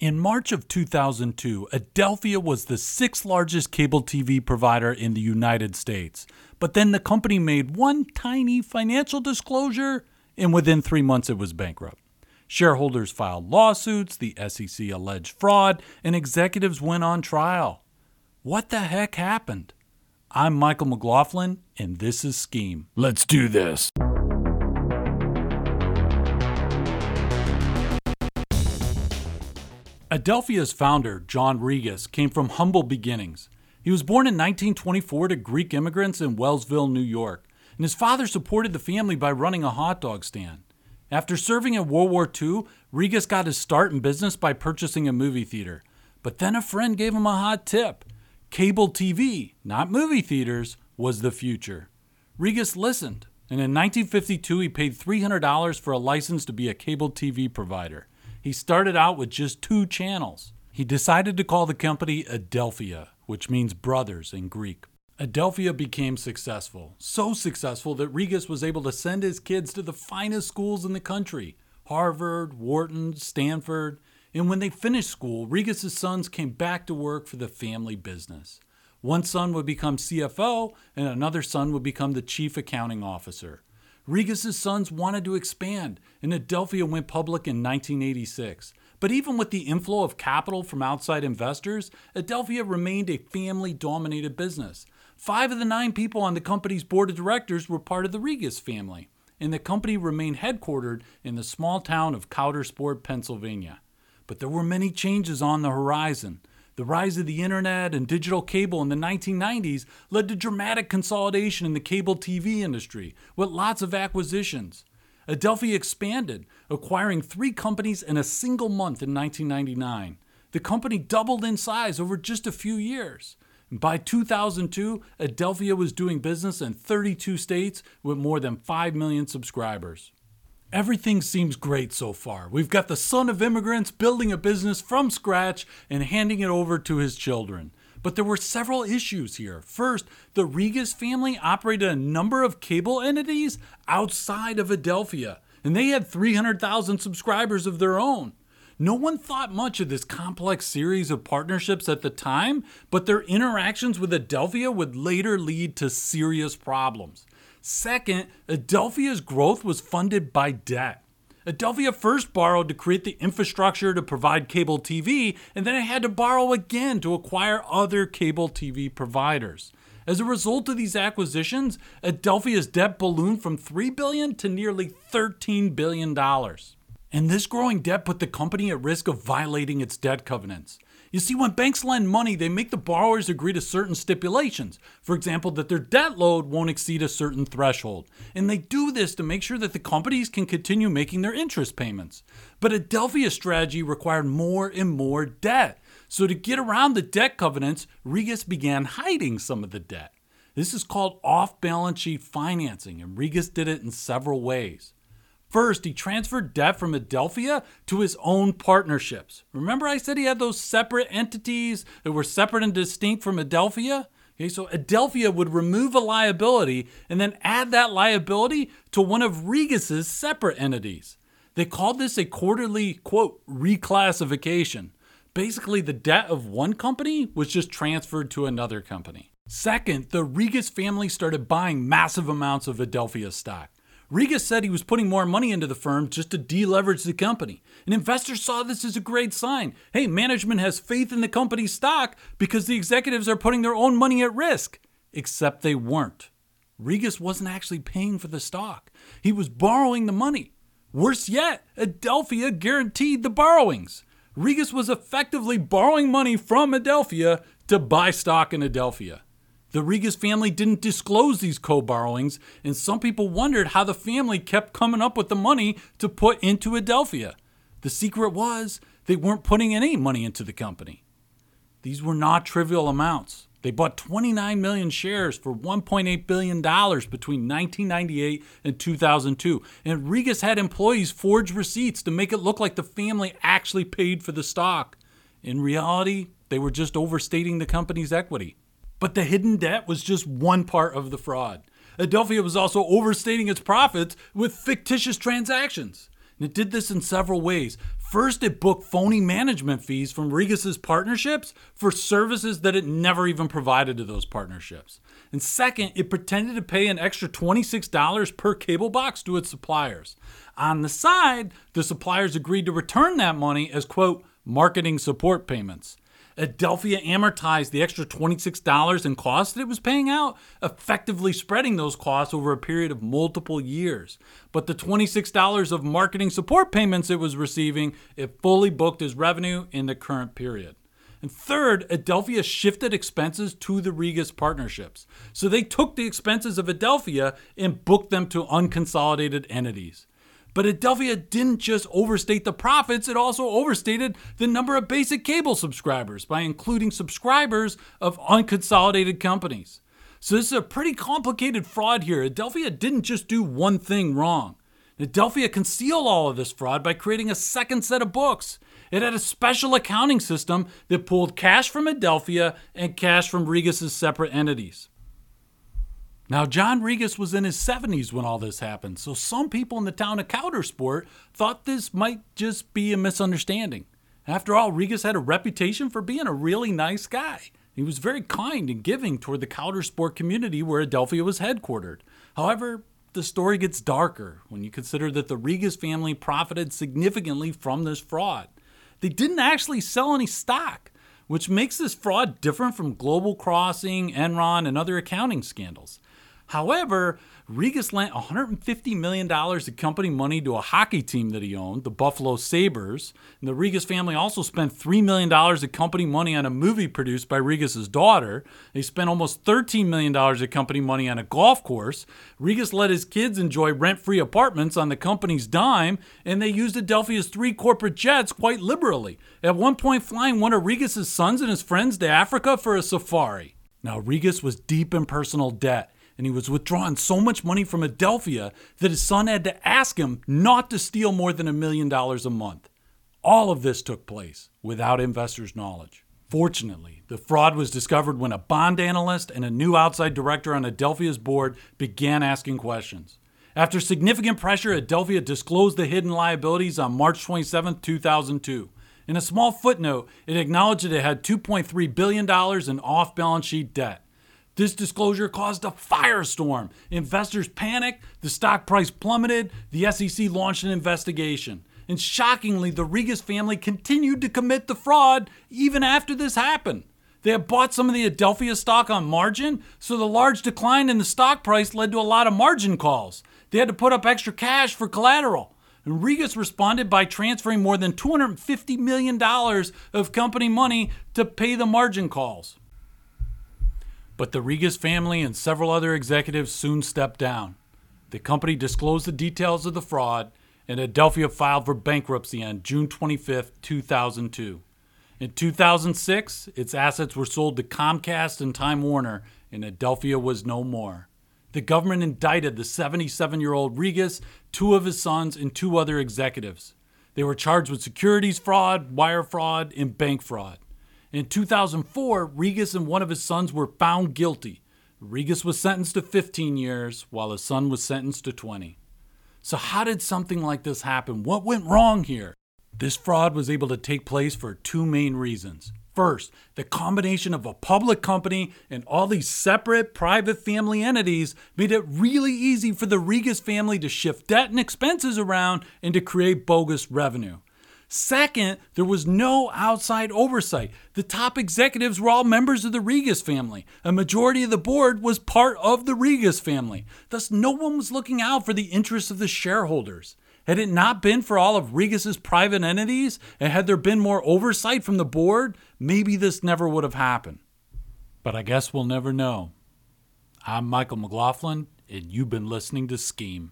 In March of 2002, Adelphia was the sixth largest cable TV provider in the United States. But then the company made one tiny financial disclosure, and within three months it was bankrupt. Shareholders filed lawsuits, the SEC alleged fraud, and executives went on trial. What the heck happened? I'm Michael McLaughlin, and this is Scheme. Let's do this. Adelphia's founder, John Rigas, came from humble beginnings. He was born in 1924 to Greek immigrants in Wellsville, New York, and his father supported the family by running a hot dog stand. After serving in World War II, Rigas got his start in business by purchasing a movie theater. But then a friend gave him a hot tip. Cable TV, not movie theaters, was the future. Rigas listened, and in 1952 he paid $300 for a license to be a cable TV provider. He started out with just two channels. He decided to call the company Adelphia, which means brothers in Greek. Adelphia became successful, so successful that Rigas was able to send his kids to the finest schools in the country Harvard, Wharton, Stanford. And when they finished school, Rigas's sons came back to work for the family business. One son would become CFO, and another son would become the chief accounting officer. Rigas's sons wanted to expand, and Adelphia went public in 1986. But even with the inflow of capital from outside investors, Adelphia remained a family dominated business. Five of the nine people on the company's board of directors were part of the Rigas family, and the company remained headquartered in the small town of Coudersport, Pennsylvania. But there were many changes on the horizon. The rise of the internet and digital cable in the 1990s led to dramatic consolidation in the cable TV industry, with lots of acquisitions. Adelphia expanded, acquiring three companies in a single month in 1999. The company doubled in size over just a few years. By 2002, Adelphia was doing business in 32 states with more than 5 million subscribers. Everything seems great so far. We've got the son of immigrants building a business from scratch and handing it over to his children. But there were several issues here. First, the Rigas family operated a number of cable entities outside of Adelphia, and they had 300,000 subscribers of their own. No one thought much of this complex series of partnerships at the time, but their interactions with Adelphia would later lead to serious problems. Second, Adelphia's growth was funded by debt. Adelphia first borrowed to create the infrastructure to provide cable TV, and then it had to borrow again to acquire other cable TV providers. As a result of these acquisitions, Adelphia's debt ballooned from 3 billion to nearly $13 billion. And this growing debt put the company at risk of violating its debt covenants. You see, when banks lend money, they make the borrowers agree to certain stipulations. For example, that their debt load won't exceed a certain threshold. And they do this to make sure that the companies can continue making their interest payments. But Adelphia's strategy required more and more debt. So, to get around the debt covenants, Rigas began hiding some of the debt. This is called off balance sheet financing, and Rigas did it in several ways. First, he transferred debt from Adelphia to his own partnerships. Remember, I said he had those separate entities that were separate and distinct from Adelphia? Okay, so Adelphia would remove a liability and then add that liability to one of Rigas's separate entities. They called this a quarterly, quote, reclassification. Basically, the debt of one company was just transferred to another company. Second, the Rigas family started buying massive amounts of Adelphia stock. Rigas said he was putting more money into the firm just to deleverage the company. And investors saw this as a great sign. Hey, management has faith in the company's stock because the executives are putting their own money at risk. Except they weren't. Rigas wasn't actually paying for the stock, he was borrowing the money. Worse yet, Adelphia guaranteed the borrowings. Rigas was effectively borrowing money from Adelphia to buy stock in Adelphia. The Rigas family didn't disclose these co borrowings, and some people wondered how the family kept coming up with the money to put into Adelphia. The secret was they weren't putting any money into the company. These were not trivial amounts. They bought 29 million shares for $1.8 billion between 1998 and 2002. And Rigas had employees forge receipts to make it look like the family actually paid for the stock. In reality, they were just overstating the company's equity. But the hidden debt was just one part of the fraud. Adelphia was also overstating its profits with fictitious transactions. And it did this in several ways. First, it booked phony management fees from Rigas's partnerships for services that it never even provided to those partnerships. And second, it pretended to pay an extra $26 per cable box to its suppliers. On the side, the suppliers agreed to return that money as, quote, marketing support payments. Adelphia amortized the extra $26 in costs that it was paying out, effectively spreading those costs over a period of multiple years. But the $26 of marketing support payments it was receiving, it fully booked as revenue in the current period. And third, Adelphia shifted expenses to the Rigas partnerships. So they took the expenses of Adelphia and booked them to unconsolidated entities. But Adelphia didn't just overstate the profits, it also overstated the number of basic cable subscribers by including subscribers of unconsolidated companies. So this is a pretty complicated fraud here. Adelphia didn't just do one thing wrong. Adelphia concealed all of this fraud by creating a second set of books. It had a special accounting system that pulled cash from Adelphia and cash from Rigas's separate entities. Now, John Rigas was in his 70s when all this happened, so some people in the town of Coudersport thought this might just be a misunderstanding. After all, Rigas had a reputation for being a really nice guy. He was very kind and giving toward the Coudersport community where Adelphia was headquartered. However, the story gets darker when you consider that the Rigas family profited significantly from this fraud. They didn't actually sell any stock, which makes this fraud different from Global Crossing, Enron, and other accounting scandals. However, Rigas lent $150 million of company money to a hockey team that he owned, the Buffalo Sabres. And the Rigas family also spent $3 million of company money on a movie produced by Rigas's daughter. They spent almost $13 million of company money on a golf course. Rigas let his kids enjoy rent free apartments on the company's dime, and they used Adelphia's three corporate jets quite liberally, at one point flying one of Rigas's sons and his friends to Africa for a safari. Now, Rigas was deep in personal debt and he was withdrawing so much money from Adelphia that his son had to ask him not to steal more than a million dollars a month. All of this took place without investors' knowledge. Fortunately, the fraud was discovered when a bond analyst and a new outside director on Adelphia's board began asking questions. After significant pressure, Adelphia disclosed the hidden liabilities on March 27, 2002. In a small footnote, it acknowledged that it had $2.3 billion in off balance sheet debt. This disclosure caused a firestorm. Investors panicked, the stock price plummeted, the SEC launched an investigation. And shockingly, the Rigas family continued to commit the fraud even after this happened. They had bought some of the Adelphia stock on margin, so the large decline in the stock price led to a lot of margin calls. They had to put up extra cash for collateral. And Rigas responded by transferring more than $250 million of company money to pay the margin calls. But the Rigas family and several other executives soon stepped down. The company disclosed the details of the fraud, and Adelphia filed for bankruptcy on June 25, 2002. In 2006, its assets were sold to Comcast and Time Warner, and Adelphia was no more. The government indicted the 77 year old Rigas, two of his sons, and two other executives. They were charged with securities fraud, wire fraud, and bank fraud. In 2004, Rigas and one of his sons were found guilty. Rigas was sentenced to 15 years, while his son was sentenced to 20. So, how did something like this happen? What went wrong here? This fraud was able to take place for two main reasons. First, the combination of a public company and all these separate private family entities made it really easy for the Rigas family to shift debt and expenses around and to create bogus revenue. Second, there was no outside oversight. The top executives were all members of the Rigas family. A majority of the board was part of the Rigas family. Thus, no one was looking out for the interests of the shareholders. Had it not been for all of Rigas's private entities, and had there been more oversight from the board, maybe this never would have happened. But I guess we'll never know. I'm Michael McLaughlin, and you've been listening to Scheme.